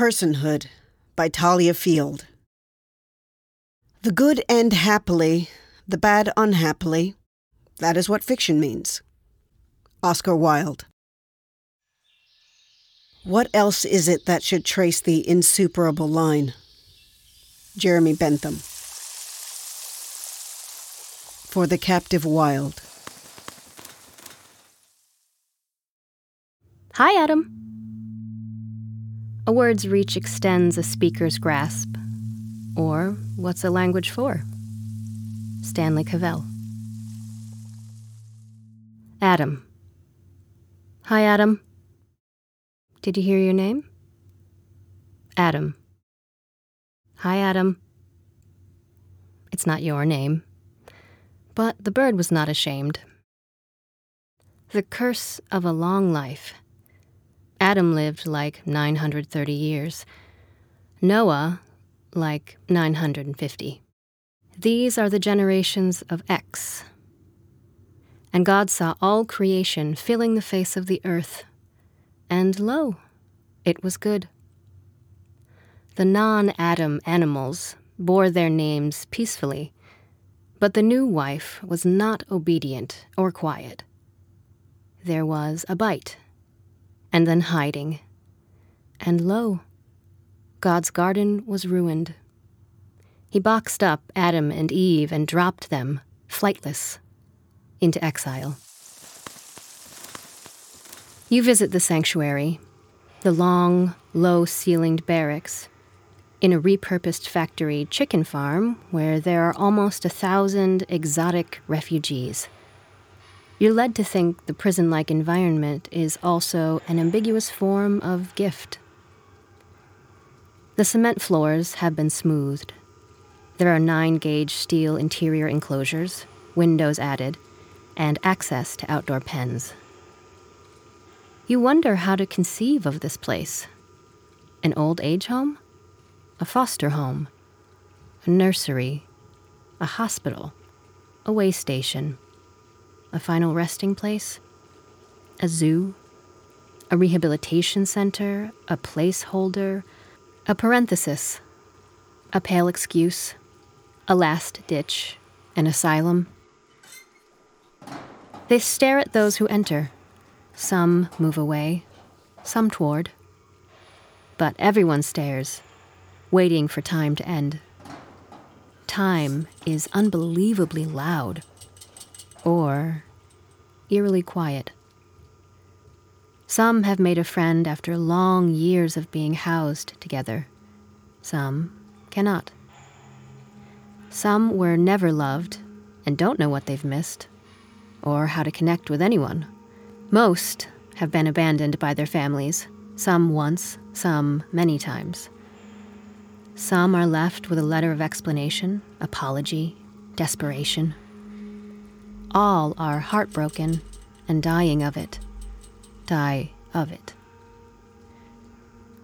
Personhood by Thalia Field. The good end happily, the bad unhappily. That is what fiction means. Oscar Wilde. What else is it that should trace the insuperable line? Jeremy Bentham. For the Captive Wild. Hi, Adam. A word's reach extends a speaker's grasp. Or, what's a language for? Stanley Cavell. Adam. Hi, Adam. Did you hear your name? Adam. Hi, Adam. It's not your name. But the bird was not ashamed. The curse of a long life. Adam lived like 930 years. Noah, like 950. These are the generations of X. And God saw all creation filling the face of the earth, and lo, it was good. The non Adam animals bore their names peacefully, but the new wife was not obedient or quiet. There was a bite and then hiding. And lo, God's garden was ruined. He boxed up Adam and Eve and dropped them, flightless, into exile. You visit the sanctuary, the long, low ceilinged barracks, in a repurposed factory chicken farm where there are almost a thousand exotic refugees. You're led to think the prison like environment is also an ambiguous form of gift. The cement floors have been smoothed. There are nine gauge steel interior enclosures, windows added, and access to outdoor pens. You wonder how to conceive of this place an old age home, a foster home, a nursery, a hospital, a way station a final resting place, a zoo, a rehabilitation center, a placeholder, a parenthesis, a pale excuse, a last ditch, an asylum. They stare at those who enter. Some move away, some toward. But everyone stares, waiting for time to end. Time is unbelievably loud or eerily quiet. Some have made a friend after long years of being housed together. Some cannot. Some were never loved and don't know what they've missed, or how to connect with anyone. Most have been abandoned by their families, some once, some many times. Some are left with a letter of explanation, apology, desperation. All are heartbroken and dying of it. Die of it.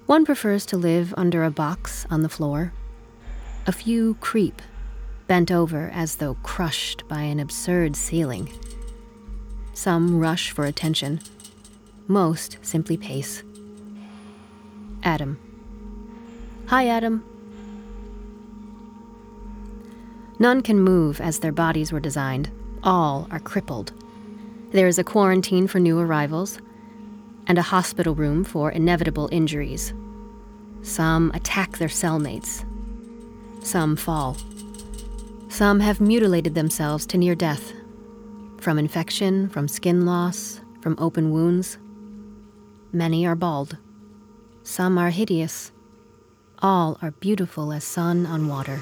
One prefers to live under a box on the floor. A few creep, bent over as though crushed by an absurd ceiling. Some rush for attention. Most simply pace. Adam. Hi, Adam. None can move as their bodies were designed all are crippled. There is a quarantine for new arrivals and a hospital room for inevitable injuries. Some attack their cellmates. Some fall. Some have mutilated themselves to near death from infection, from skin loss, from open wounds. Many are bald. Some are hideous. All are beautiful as sun on water.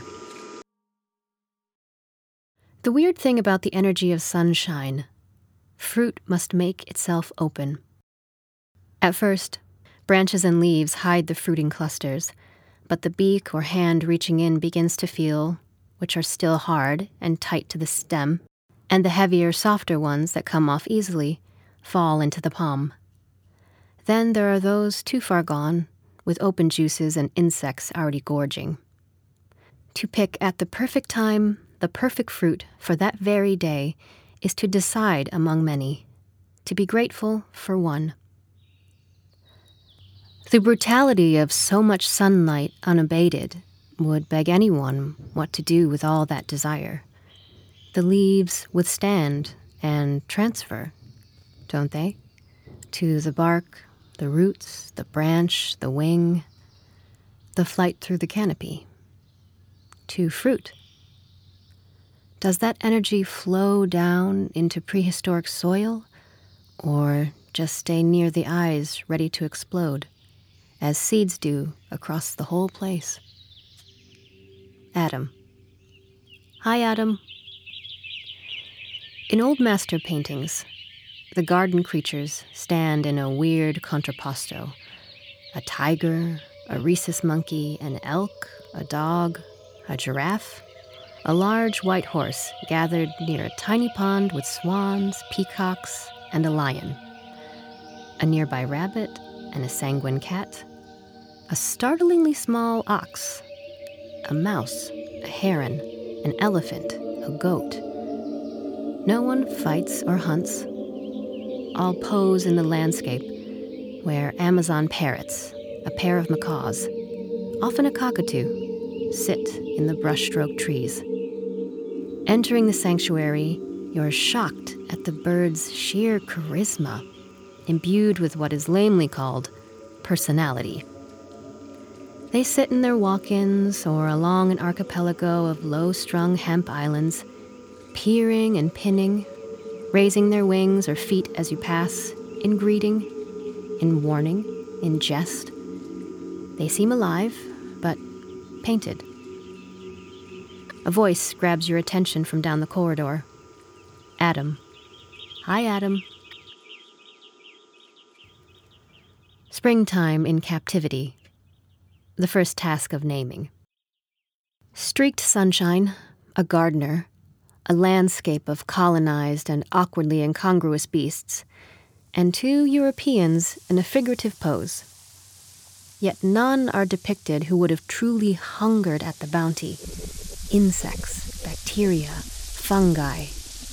The weird thing about the energy of sunshine fruit must make itself open. At first, branches and leaves hide the fruiting clusters, but the beak or hand reaching in begins to feel, which are still hard and tight to the stem, and the heavier, softer ones that come off easily fall into the palm. Then there are those too far gone, with open juices and insects already gorging. To pick at the perfect time the perfect fruit for that very day is to decide among many, to be grateful for one. The brutality of so much sunlight unabated would beg anyone what to do with all that desire. The leaves withstand and transfer, don't they? To the bark, the roots, the branch, the wing, the flight through the canopy. To fruit. Does that energy flow down into prehistoric soil or just stay near the eyes, ready to explode, as seeds do across the whole place? Adam. Hi, Adam. In old master paintings, the garden creatures stand in a weird contrapposto a tiger, a rhesus monkey, an elk, a dog, a giraffe, a large white horse gathered near a tiny pond with swans, peacocks, and a lion, a nearby rabbit and a sanguine cat, a startlingly small ox, a mouse, a heron, an elephant, a goat. No one fights or hunts. All pose in the landscape where Amazon parrots, a pair of macaws, often a cockatoo, sit in the brushstroke trees. Entering the sanctuary, you're shocked at the bird's sheer charisma, imbued with what is lamely called personality. They sit in their walk ins or along an archipelago of low strung hemp islands, peering and pinning, raising their wings or feet as you pass, in greeting, in warning, in jest. They seem alive, but painted. A voice grabs your attention from down the corridor. Adam. Hi, Adam. Springtime in captivity. The first task of naming. Streaked sunshine, a gardener, a landscape of colonized and awkwardly incongruous beasts, and two Europeans in a figurative pose yet none are depicted who would have truly hungered at the bounty. Insects, bacteria, fungi,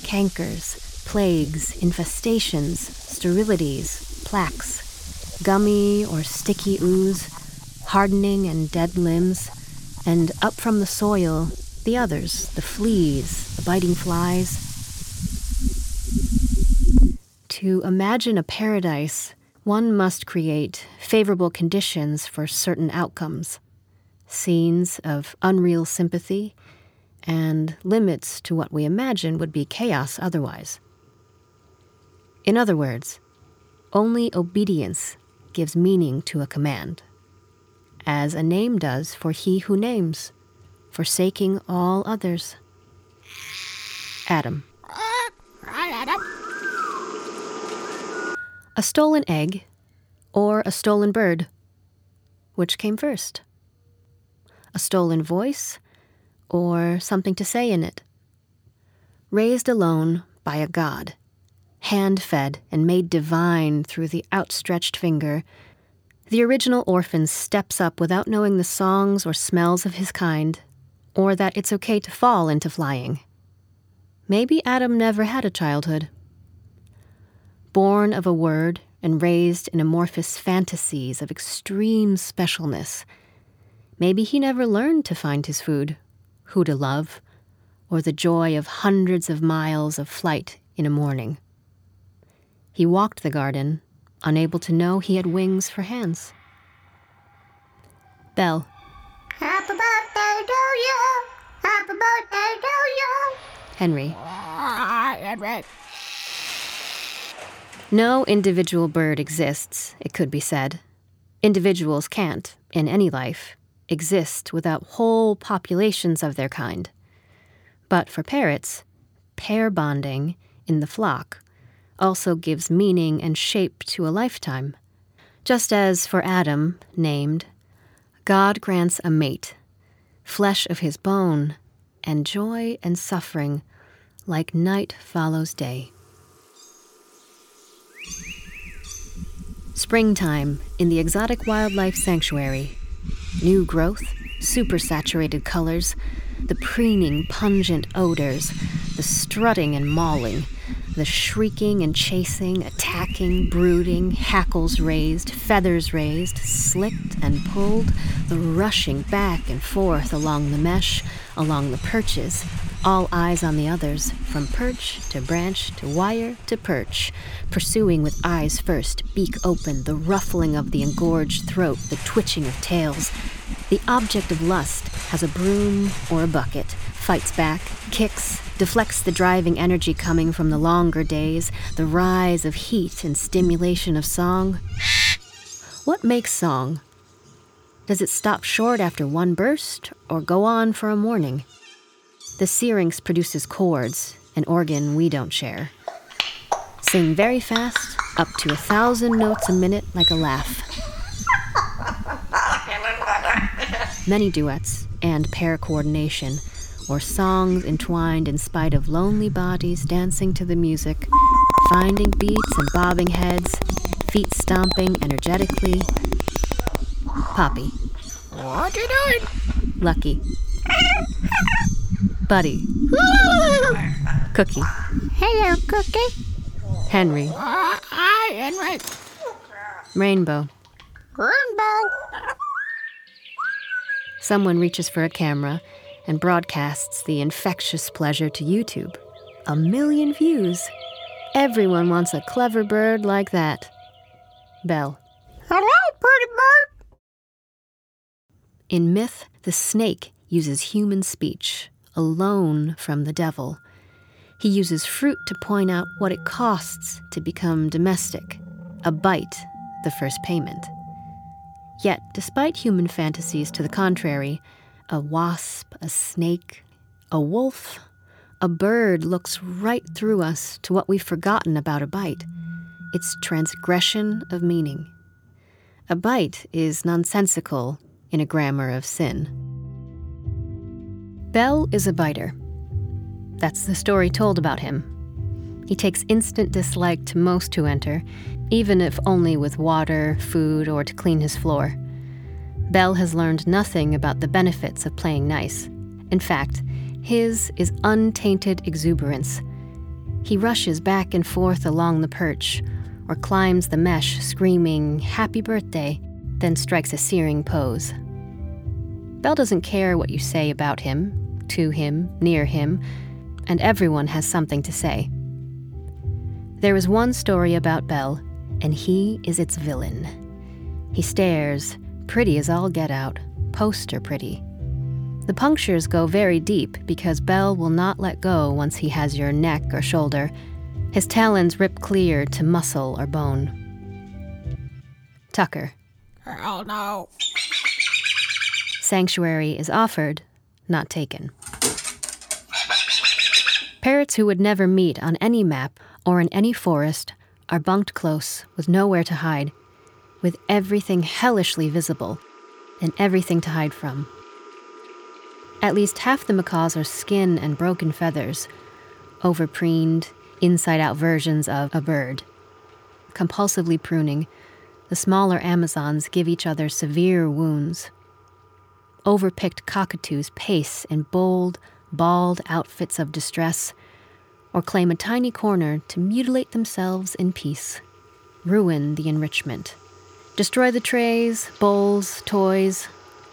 cankers, plagues, infestations, sterilities, plaques, gummy or sticky ooze, hardening and dead limbs, and up from the soil, the others, the fleas, the biting flies. To imagine a paradise one must create favorable conditions for certain outcomes, scenes of unreal sympathy, and limits to what we imagine would be chaos otherwise. In other words, only obedience gives meaning to a command, as a name does for he who names, forsaking all others. Adam. A stolen egg or a stolen bird? Which came first? A stolen voice or something to say in it? Raised alone by a god, hand fed and made divine through the outstretched finger, the original orphan steps up without knowing the songs or smells of his kind, or that it's okay to fall into flying. Maybe Adam never had a childhood born of a word and raised in amorphous fantasies of extreme specialness. Maybe he never learned to find his food, who to love, or the joy of hundreds of miles of flight in a morning. He walked the garden, unable to know he had wings for hands. Bell. Birthday to you. Birthday to you. Henry. Ah, Henry. No individual bird exists, it could be said. Individuals can't, in any life, exist without whole populations of their kind. But for parrots, pair bonding in the flock also gives meaning and shape to a lifetime. Just as for Adam, named, God grants a mate, flesh of his bone, and joy and suffering like night follows day. Springtime in the exotic wildlife sanctuary. New growth, supersaturated colors, the preening, pungent odors, the strutting and mauling, the shrieking and chasing, attacking, brooding, hackles raised, feathers raised, slicked and pulled, the rushing back and forth along the mesh, along the perches, all eyes on the others, from perch to branch to wire to perch, pursuing with eyes first, beak open, the ruffling of the engorged throat, the twitching of tails. The object of lust has a broom or a bucket, fights back, kicks, deflects the driving energy coming from the longer days, the rise of heat and stimulation of song. What makes song? Does it stop short after one burst or go on for a morning? The syrinx produces chords, an organ we don't share. Sing very fast, up to a thousand notes a minute like a laugh. Many duets and pair coordination or songs entwined in spite of lonely bodies dancing to the music, finding beats and bobbing heads, feet stomping energetically. Poppy. What are you doing? Lucky. Buddy. Cookie. Hello, Cookie. Henry. Uh, hi, Henry. Rainbow. Rainbow. Someone reaches for a camera and broadcasts the infectious pleasure to YouTube. A million views. Everyone wants a clever bird like that. Belle. Hello, pretty bird. In myth, the snake uses human speech, alone from the devil. He uses fruit to point out what it costs to become domestic. A bite, the first payment. Yet, despite human fantasies to the contrary, a wasp, a snake, a wolf, a bird looks right through us to what we've forgotten about a bite its transgression of meaning. A bite is nonsensical in a grammar of sin. Bell is a biter. That's the story told about him. He takes instant dislike to most who enter, even if only with water, food, or to clean his floor. Bell has learned nothing about the benefits of playing nice. In fact, his is untainted exuberance. He rushes back and forth along the perch, or climbs the mesh screaming, Happy birthday, then strikes a searing pose. Bell doesn't care what you say about him, to him, near him, and everyone has something to say. There is one story about Bell, and he is its villain. He stares, pretty as all get out, poster pretty. The punctures go very deep because Bell will not let go once he has your neck or shoulder. His talons rip clear to muscle or bone. Tucker. Oh, no. Sanctuary is offered, not taken. Parrots who would never meet on any map or in any forest are bunked close with nowhere to hide, with everything hellishly visible and everything to hide from. At least half the macaws are skin and broken feathers, overpreened, inside out versions of a bird. Compulsively pruning, the smaller Amazons give each other severe wounds. Overpicked cockatoos pace in bold, bald outfits of distress, or claim a tiny corner to mutilate themselves in peace, ruin the enrichment, destroy the trays, bowls, toys,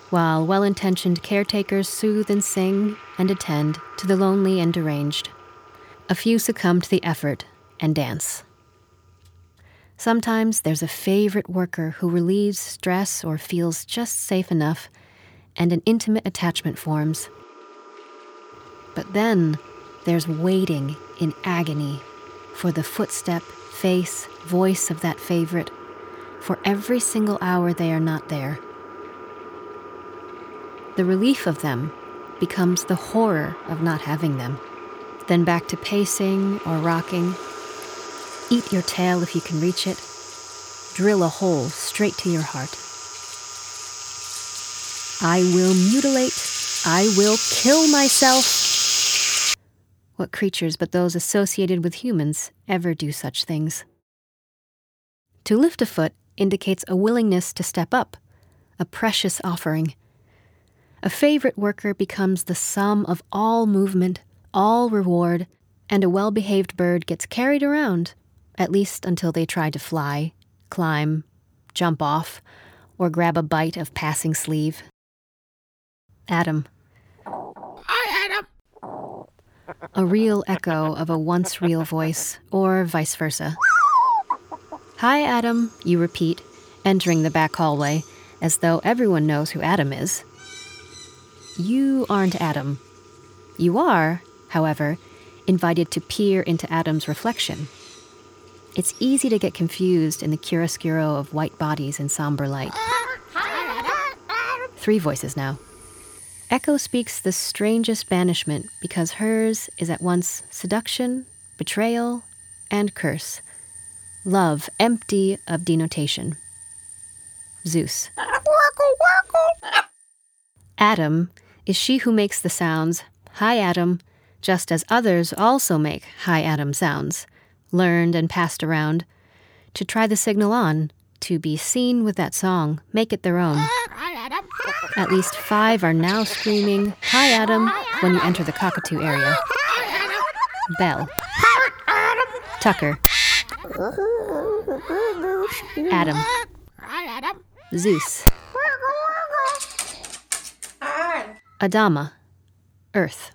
while well intentioned caretakers soothe and sing and attend to the lonely and deranged. A few succumb to the effort and dance. Sometimes there's a favorite worker who relieves stress or feels just safe enough, and an intimate attachment forms. But then there's waiting in agony for the footstep, face, voice of that favorite, for every single hour they are not there. The relief of them becomes the horror of not having them. Then back to pacing or rocking. Eat your tail if you can reach it. Drill a hole straight to your heart. I will mutilate. I will kill myself. What creatures but those associated with humans ever do such things? To lift a foot indicates a willingness to step up, a precious offering. A favorite worker becomes the sum of all movement, all reward, and a well behaved bird gets carried around, at least until they try to fly, climb, jump off, or grab a bite of passing sleeve. Adam. A real echo of a once real voice, or vice versa. Hi, Adam, you repeat, entering the back hallway, as though everyone knows who Adam is. You aren't Adam. You are, however, invited to peer into Adam's reflection. It's easy to get confused in the chiaroscuro of white bodies in somber light. Three voices now. Echo speaks the strangest banishment because hers is at once seduction, betrayal, and curse. Love empty of denotation. Zeus. Adam is she who makes the sounds, Hi Adam, just as others also make Hi Adam sounds, learned and passed around, to try the signal on, to be seen with that song, make it their own. At least five are now screaming, Hi Adam, when you enter the cockatoo area. Bell. Adam Tucker. Adam. Hi, Adam. Zeus. Adama. Earth.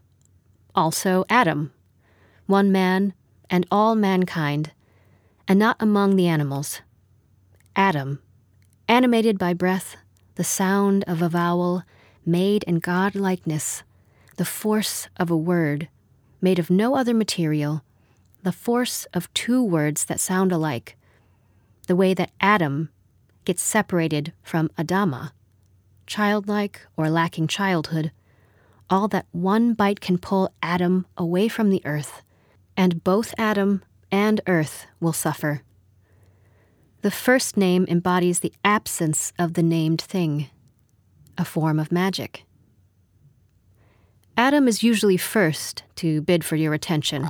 Also Adam. One man and all mankind, and not among the animals. Adam. Animated by breath, the sound of a vowel, made in God likeness, the force of a word, made of no other material, the force of two words that sound alike, the way that Adam gets separated from Adama, childlike or lacking childhood, all that one bite can pull Adam away from the earth, and both Adam and earth will suffer. The first name embodies the absence of the named thing, a form of magic. Adam is usually first to bid for your attention, then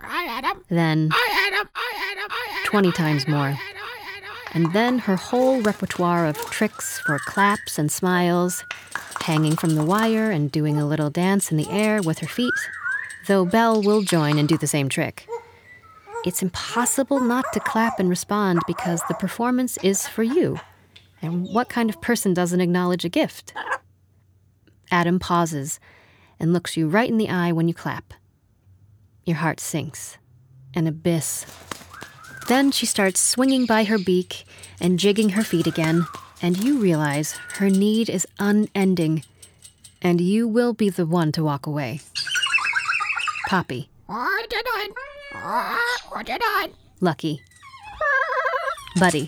Hi, Adam. Hi, Adam. Hi, Adam. 20 times more. And then her whole repertoire of tricks for claps and smiles, hanging from the wire and doing a little dance in the air with her feet, though Belle will join and do the same trick. It's impossible not to clap and respond because the performance is for you. And what kind of person doesn't acknowledge a gift? Adam pauses and looks you right in the eye when you clap. Your heart sinks. An abyss then she starts swinging by her beak and jigging her feet again, and you realize her need is unending, and you will be the one to walk away. Poppy, I did it. I did it. Lucky, Buddy,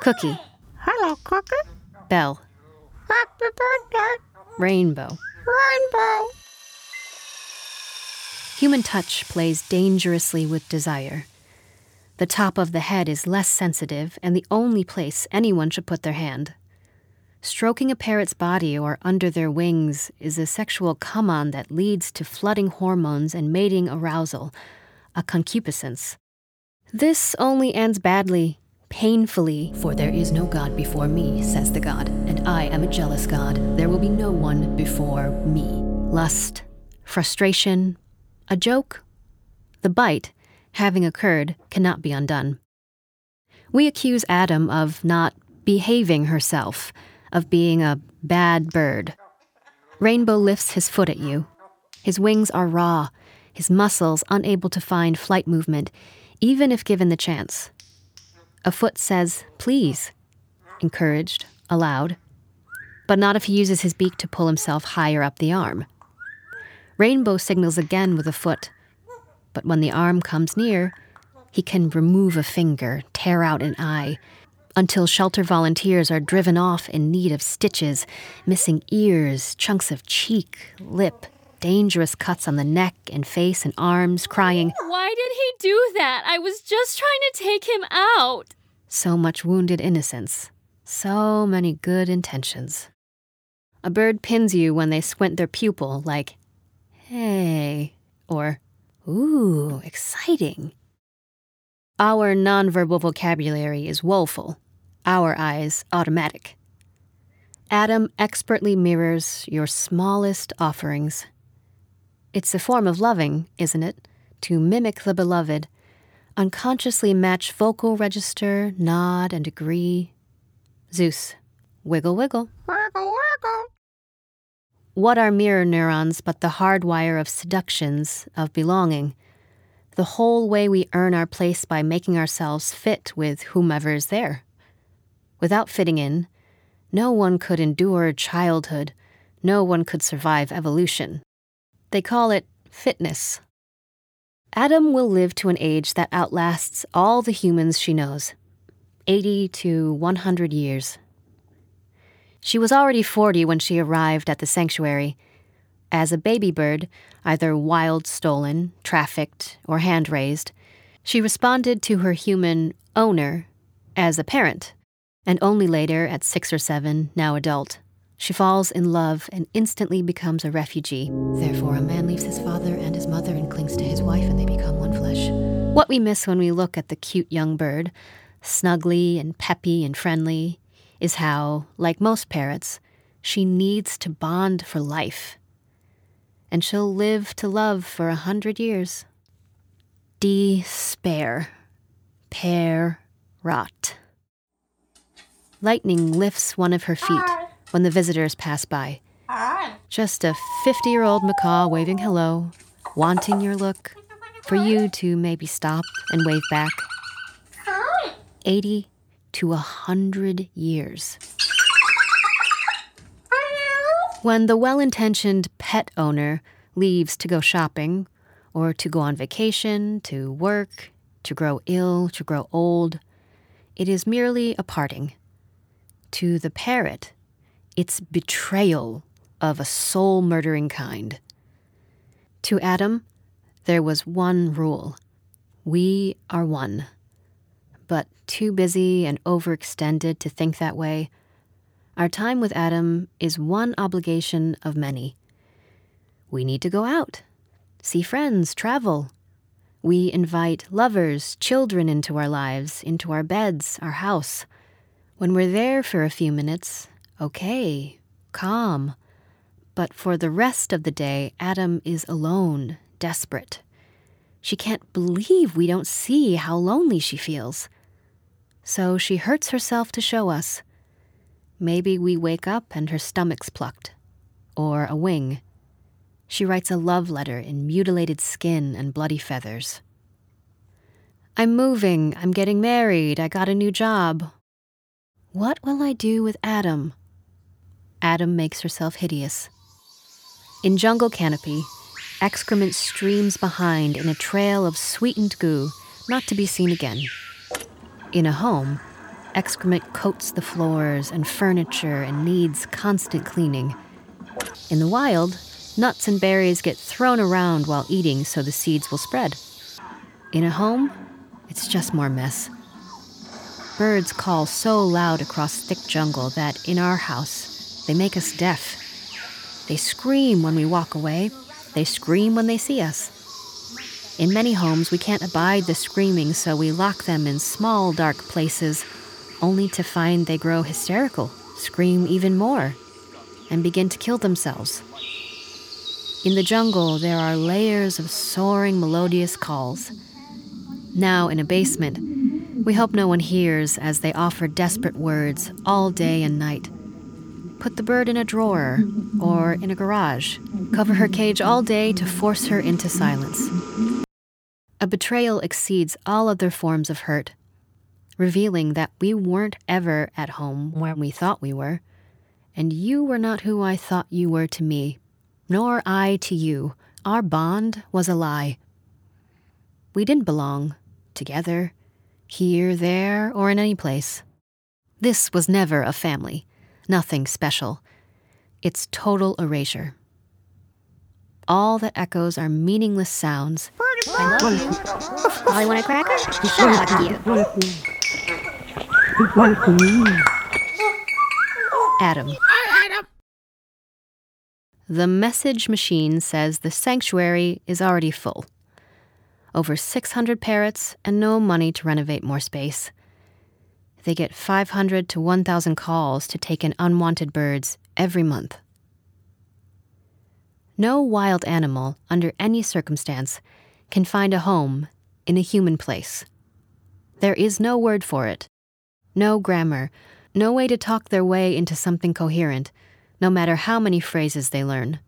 Cookie, Hello, Cookie. Bell. Happy birthday, Rainbow. Rainbow. Human touch plays dangerously with desire. The top of the head is less sensitive and the only place anyone should put their hand. Stroking a parrot's body or under their wings is a sexual come on that leads to flooding hormones and mating arousal, a concupiscence. This only ends badly, painfully. For there is no God before me, says the God, and I am a jealous God. There will be no one before me. Lust, frustration, a joke. The bite, having occurred, cannot be undone. We accuse Adam of not behaving herself, of being a bad bird. Rainbow lifts his foot at you. His wings are raw, his muscles unable to find flight movement, even if given the chance. A foot says, please, encouraged, aloud, but not if he uses his beak to pull himself higher up the arm. Rainbow signals again with a foot, but when the arm comes near, he can remove a finger, tear out an eye, until shelter volunteers are driven off in need of stitches, missing ears, chunks of cheek, lip, dangerous cuts on the neck and face and arms, crying, Why did he do that? I was just trying to take him out. so much wounded innocence, so many good intentions. A bird pins you when they squint their pupil, like, hey, or, ooh, exciting. Our nonverbal vocabulary is woeful, our eyes automatic. Adam expertly mirrors your smallest offerings. It's a form of loving, isn't it? To mimic the beloved, unconsciously match vocal register, nod, and agree. Zeus, wiggle, wiggle. Wiggle, wiggle. What are mirror neurons but the hard wire of seductions, of belonging? The whole way we earn our place by making ourselves fit with whomever is there. Without fitting in, no one could endure childhood, no one could survive evolution. They call it fitness. Adam will live to an age that outlasts all the humans she knows 80 to 100 years. She was already 40 when she arrived at the sanctuary. As a baby bird, either wild stolen, trafficked, or hand raised, she responded to her human owner as a parent, and only later, at six or seven, now adult, she falls in love and instantly becomes a refugee. Therefore, a man leaves his father and his mother and clings to his wife, and they become one flesh. What we miss when we look at the cute young bird, snuggly and peppy and friendly, is how, like most parrots, she needs to bond for life. And she'll live to love for a hundred years. Despair. Pair rot. Lightning lifts one of her feet when the visitors pass by. Just a 50 year old macaw waving hello, wanting your look, for you to maybe stop and wave back. Hi. 80 to a 100 years. When the well intentioned pet owner leaves to go shopping, or to go on vacation, to work, to grow ill, to grow old, it is merely a parting. To the parrot, it's betrayal of a soul murdering kind. To Adam, there was one rule we are one. But too busy and overextended to think that way, our time with Adam is one obligation of many. We need to go out, see friends, travel. We invite lovers, children into our lives, into our beds, our house. When we're there for a few minutes, okay, calm. But for the rest of the day, Adam is alone, desperate. She can't believe we don't see how lonely she feels. So she hurts herself to show us. Maybe we wake up and her stomach's plucked, or a wing. She writes a love letter in mutilated skin and bloody feathers. I'm moving, I'm getting married, I got a new job. What will I do with Adam? Adam makes herself hideous. In jungle canopy, excrement streams behind in a trail of sweetened goo, not to be seen again. In a home, excrement coats the floors and furniture and needs constant cleaning. In the wild, nuts and berries get thrown around while eating so the seeds will spread. In a home, it's just more mess. Birds call so loud across thick jungle that in our house, they make us deaf. They scream when we walk away, they scream when they see us. In many homes, we can't abide the screaming, so we lock them in small, dark places, only to find they grow hysterical, scream even more, and begin to kill themselves. In the jungle, there are layers of soaring, melodious calls. Now, in a basement, we hope no one hears as they offer desperate words all day and night. Put the bird in a drawer or in a garage. Cover her cage all day to force her into silence. A betrayal exceeds all other forms of hurt, revealing that we weren't ever at home where we thought we were, and you were not who I thought you were to me, nor I to you. Our bond was a lie. We didn't belong together, here, there, or in any place. This was never a family, nothing special. It's total erasure. All that echoes are meaningless sounds. I love you. Molly want a cracker? Fuck you. Adam. The message machine says the sanctuary is already full. Over 600 parrots and no money to renovate more space. They get 500 to 1,000 calls to take in unwanted birds every month. No wild animal, under any circumstance, can find a home in a human place. There is no word for it, no grammar, no way to talk their way into something coherent, no matter how many phrases they learn.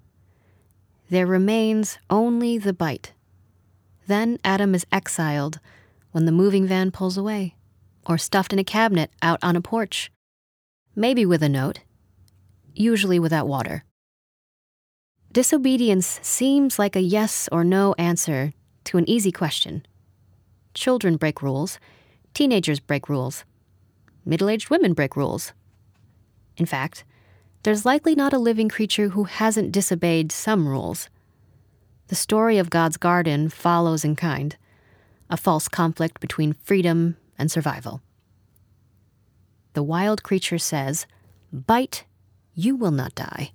There remains only the bite. Then Adam is exiled when the moving van pulls away, or stuffed in a cabinet out on a porch. Maybe with a note, usually without water. Disobedience seems like a yes or no answer to an easy question. Children break rules, teenagers break rules, middle aged women break rules. In fact, there's likely not a living creature who hasn't disobeyed some rules. The story of God's garden follows in kind a false conflict between freedom and survival. The wild creature says, Bite, you will not die.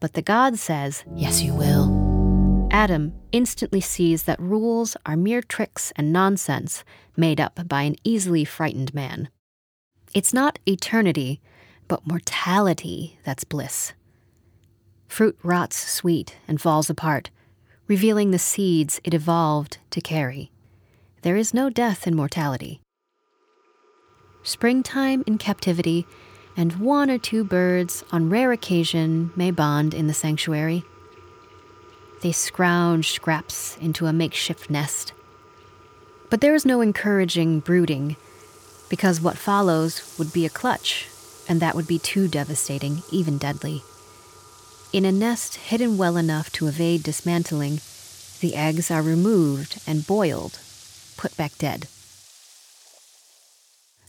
But the God says, Yes, you will. Adam instantly sees that rules are mere tricks and nonsense made up by an easily frightened man. It's not eternity, but mortality that's bliss. Fruit rots sweet and falls apart, revealing the seeds it evolved to carry. There is no death in mortality. Springtime in captivity, and one or two birds, on rare occasion, may bond in the sanctuary. They scrounge scraps into a makeshift nest. But there is no encouraging brooding, because what follows would be a clutch, and that would be too devastating, even deadly. In a nest hidden well enough to evade dismantling, the eggs are removed and boiled, put back dead.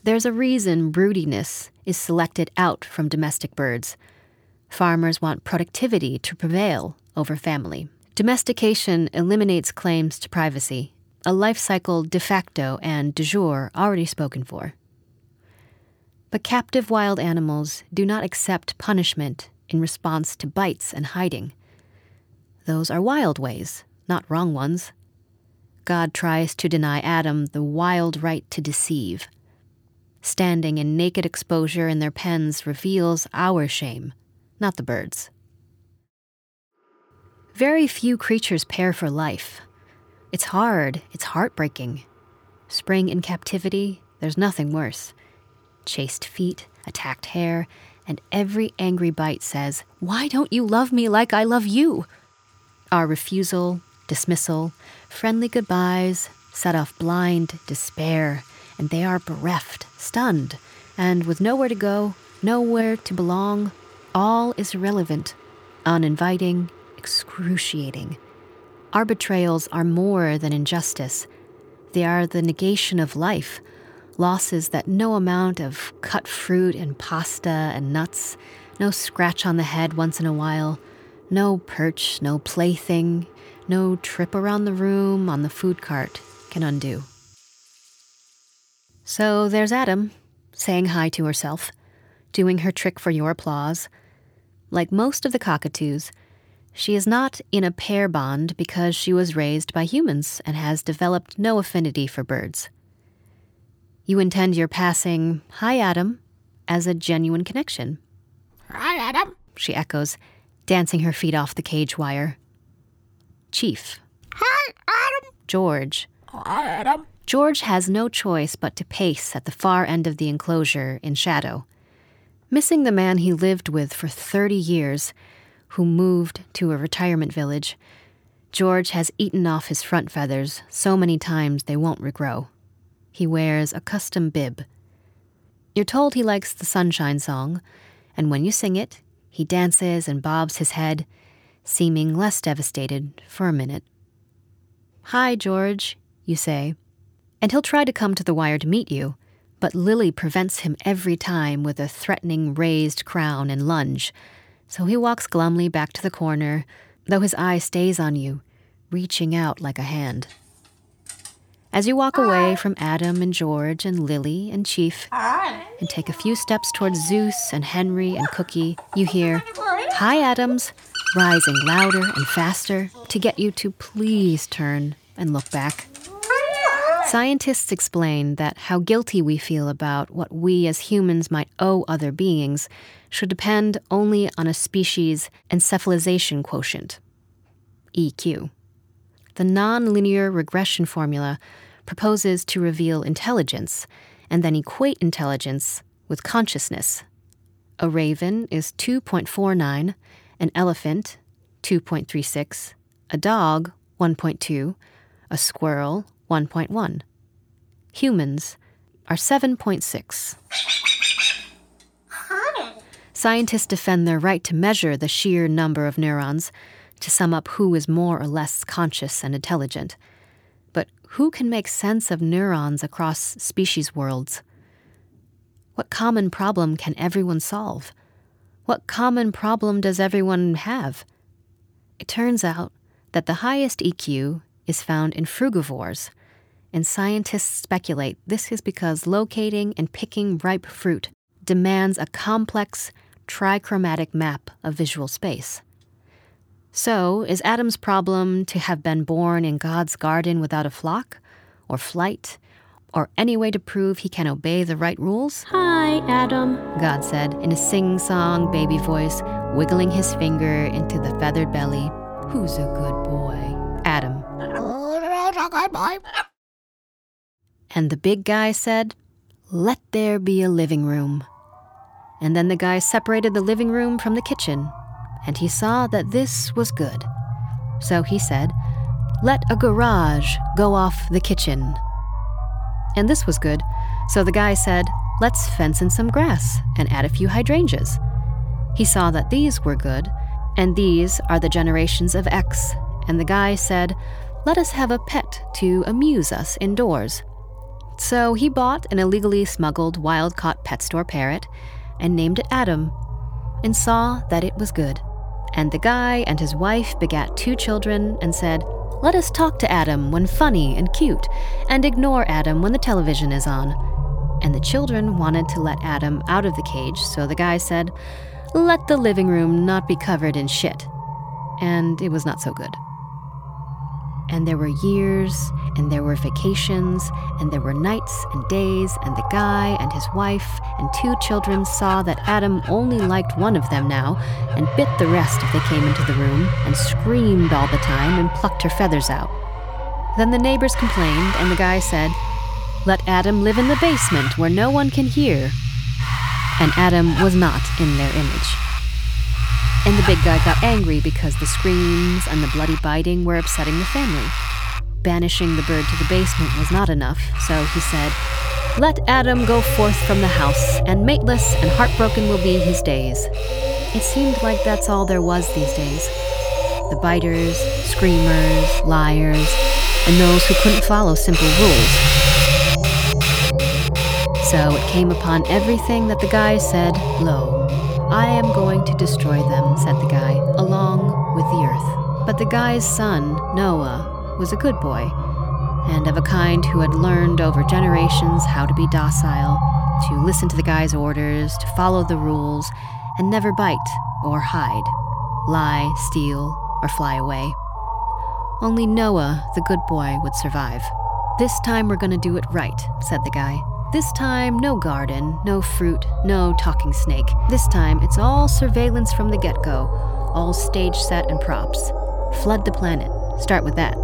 There's a reason broodiness is selected out from domestic birds. Farmers want productivity to prevail over family. Domestication eliminates claims to privacy, a life cycle de facto and de jure already spoken for. But captive wild animals do not accept punishment in response to bites and hiding. Those are wild ways, not wrong ones. God tries to deny Adam the wild right to deceive standing in naked exposure in their pens reveals our shame, not the birds. Very few creatures pair for life. It's hard, it's heartbreaking. Spring in captivity, there's nothing worse. Chased feet, attacked hair, and every angry bite says, Why don't you love me like I love you? Our refusal, dismissal, friendly goodbyes set off blind despair and they are bereft, stunned, and with nowhere to go, nowhere to belong. All is irrelevant, uninviting, excruciating. Our betrayals are more than injustice. They are the negation of life, losses that no amount of cut fruit and pasta and nuts, no scratch on the head once in a while, no perch, no plaything, no trip around the room on the food cart can undo. So there's Adam, saying hi to herself, doing her trick for your applause. Like most of the cockatoos, she is not in a pair bond because she was raised by humans and has developed no affinity for birds. You intend your passing, Hi, Adam, as a genuine connection. Hi, Adam. She echoes, dancing her feet off the cage wire. Chief. Hi, Adam. George. Hi, Adam. George has no choice but to pace at the far end of the enclosure in shadow. Missing the man he lived with for 30 years, who moved to a retirement village, George has eaten off his front feathers so many times they won't regrow. He wears a custom bib. You're told he likes the Sunshine Song, and when you sing it, he dances and bobs his head, seeming less devastated for a minute. Hi, George, you say and he'll try to come to the wire to meet you, but Lily prevents him every time with a threatening raised crown and lunge. So he walks glumly back to the corner, though his eye stays on you, reaching out like a hand. As you walk away from Adam and George and Lily and Chief, and take a few steps towards Zeus and Henry and Cookie, you hear, Hi, Adams, rising louder and faster to get you to please turn and look back. Scientists explain that how guilty we feel about what we as humans might owe other beings should depend only on a species' encephalization quotient. EQ. The nonlinear regression formula proposes to reveal intelligence and then equate intelligence with consciousness. A raven is 2.49, an elephant 2.36, a dog 1.2, a squirrel 1.1. Humans are 7.6. Scientists defend their right to measure the sheer number of neurons to sum up who is more or less conscious and intelligent. But who can make sense of neurons across species worlds? What common problem can everyone solve? What common problem does everyone have? It turns out that the highest EQ is found in frugivores, and scientists speculate this is because locating and picking ripe fruit demands a complex, trichromatic map of visual space. So, is Adam's problem to have been born in God's garden without a flock, or flight, or any way to prove he can obey the right rules? Hi, Adam. God said in a sing song baby voice, wiggling his finger into the feathered belly. Who's a good boy? Adam. And the big guy said, Let there be a living room. And then the guy separated the living room from the kitchen, and he saw that this was good. So he said, Let a garage go off the kitchen. And this was good, so the guy said, Let's fence in some grass and add a few hydrangeas. He saw that these were good, and these are the generations of X, and the guy said, Let us have a pet to amuse us indoors. So he bought an illegally smuggled wild caught pet store parrot and named it Adam, and saw that it was good. And the guy and his wife begat two children and said, Let us talk to Adam when funny and cute, and ignore Adam when the television is on. And the children wanted to let Adam out of the cage, so the guy said, Let the living room not be covered in shit. And it was not so good. And there were years, and there were vacations, and there were nights and days, and the guy and his wife and two children saw that Adam only liked one of them now, and bit the rest if they came into the room, and screamed all the time and plucked her feathers out. Then the neighbors complained, and the guy said, Let Adam live in the basement where no one can hear. And Adam was not in their image. And the big guy got angry because the screams and the bloody biting were upsetting the family. Banishing the bird to the basement was not enough, so he said, Let Adam go forth from the house, and mateless and heartbroken will be his days. It seemed like that's all there was these days. The biters, screamers, liars, and those who couldn't follow simple rules. So it came upon everything that the guy said, Lo, I am going to destroy them, said the guy, along with the earth. But the guy's son, Noah, was a good boy, and of a kind who had learned over generations how to be docile, to listen to the guy's orders, to follow the rules, and never bite or hide, lie, steal, or fly away. Only Noah, the good boy, would survive. This time we're going to do it right, said the guy. This time, no garden, no fruit, no talking snake. This time, it's all surveillance from the get go, all stage set and props. Flood the planet. Start with that.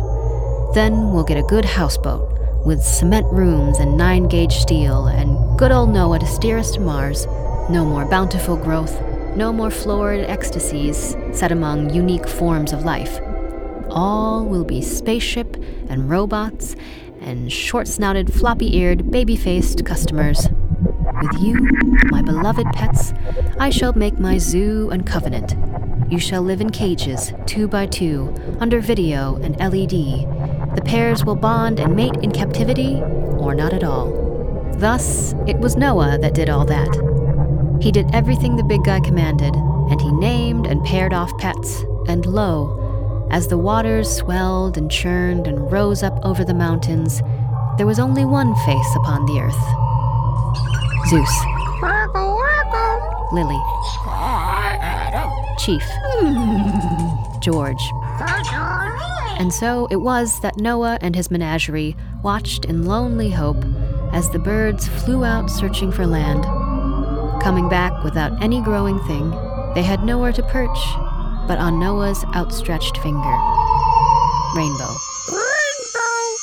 Then we'll get a good houseboat with cement rooms and nine gauge steel and good old Noah to steer us to Mars. No more bountiful growth, no more florid ecstasies set among unique forms of life. All will be spaceship and robots and short snouted, floppy eared, baby faced customers. With you, my beloved pets, I shall make my zoo and covenant. You shall live in cages, two by two, under video and LED. The pairs will bond and mate in captivity, or not at all. Thus, it was Noah that did all that. He did everything the big guy commanded, and he named and paired off pets, and lo, as the waters swelled and churned and rose up over the mountains, there was only one face upon the earth. Zeus, Lily, Chief, George. And so it was that Noah and his menagerie watched in lonely hope as the birds flew out searching for land. Coming back without any growing thing, they had nowhere to perch but on Noah's outstretched finger. Rainbow. Rainbow.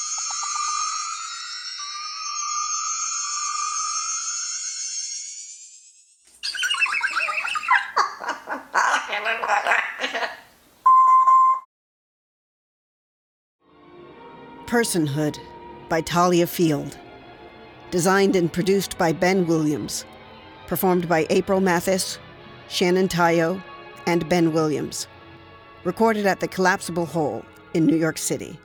Personhood by Thalia Field. Designed and produced by Ben Williams. Performed by April Matthis, Shannon Tyo, and Ben Williams. Recorded at the Collapsable Hole in New York City.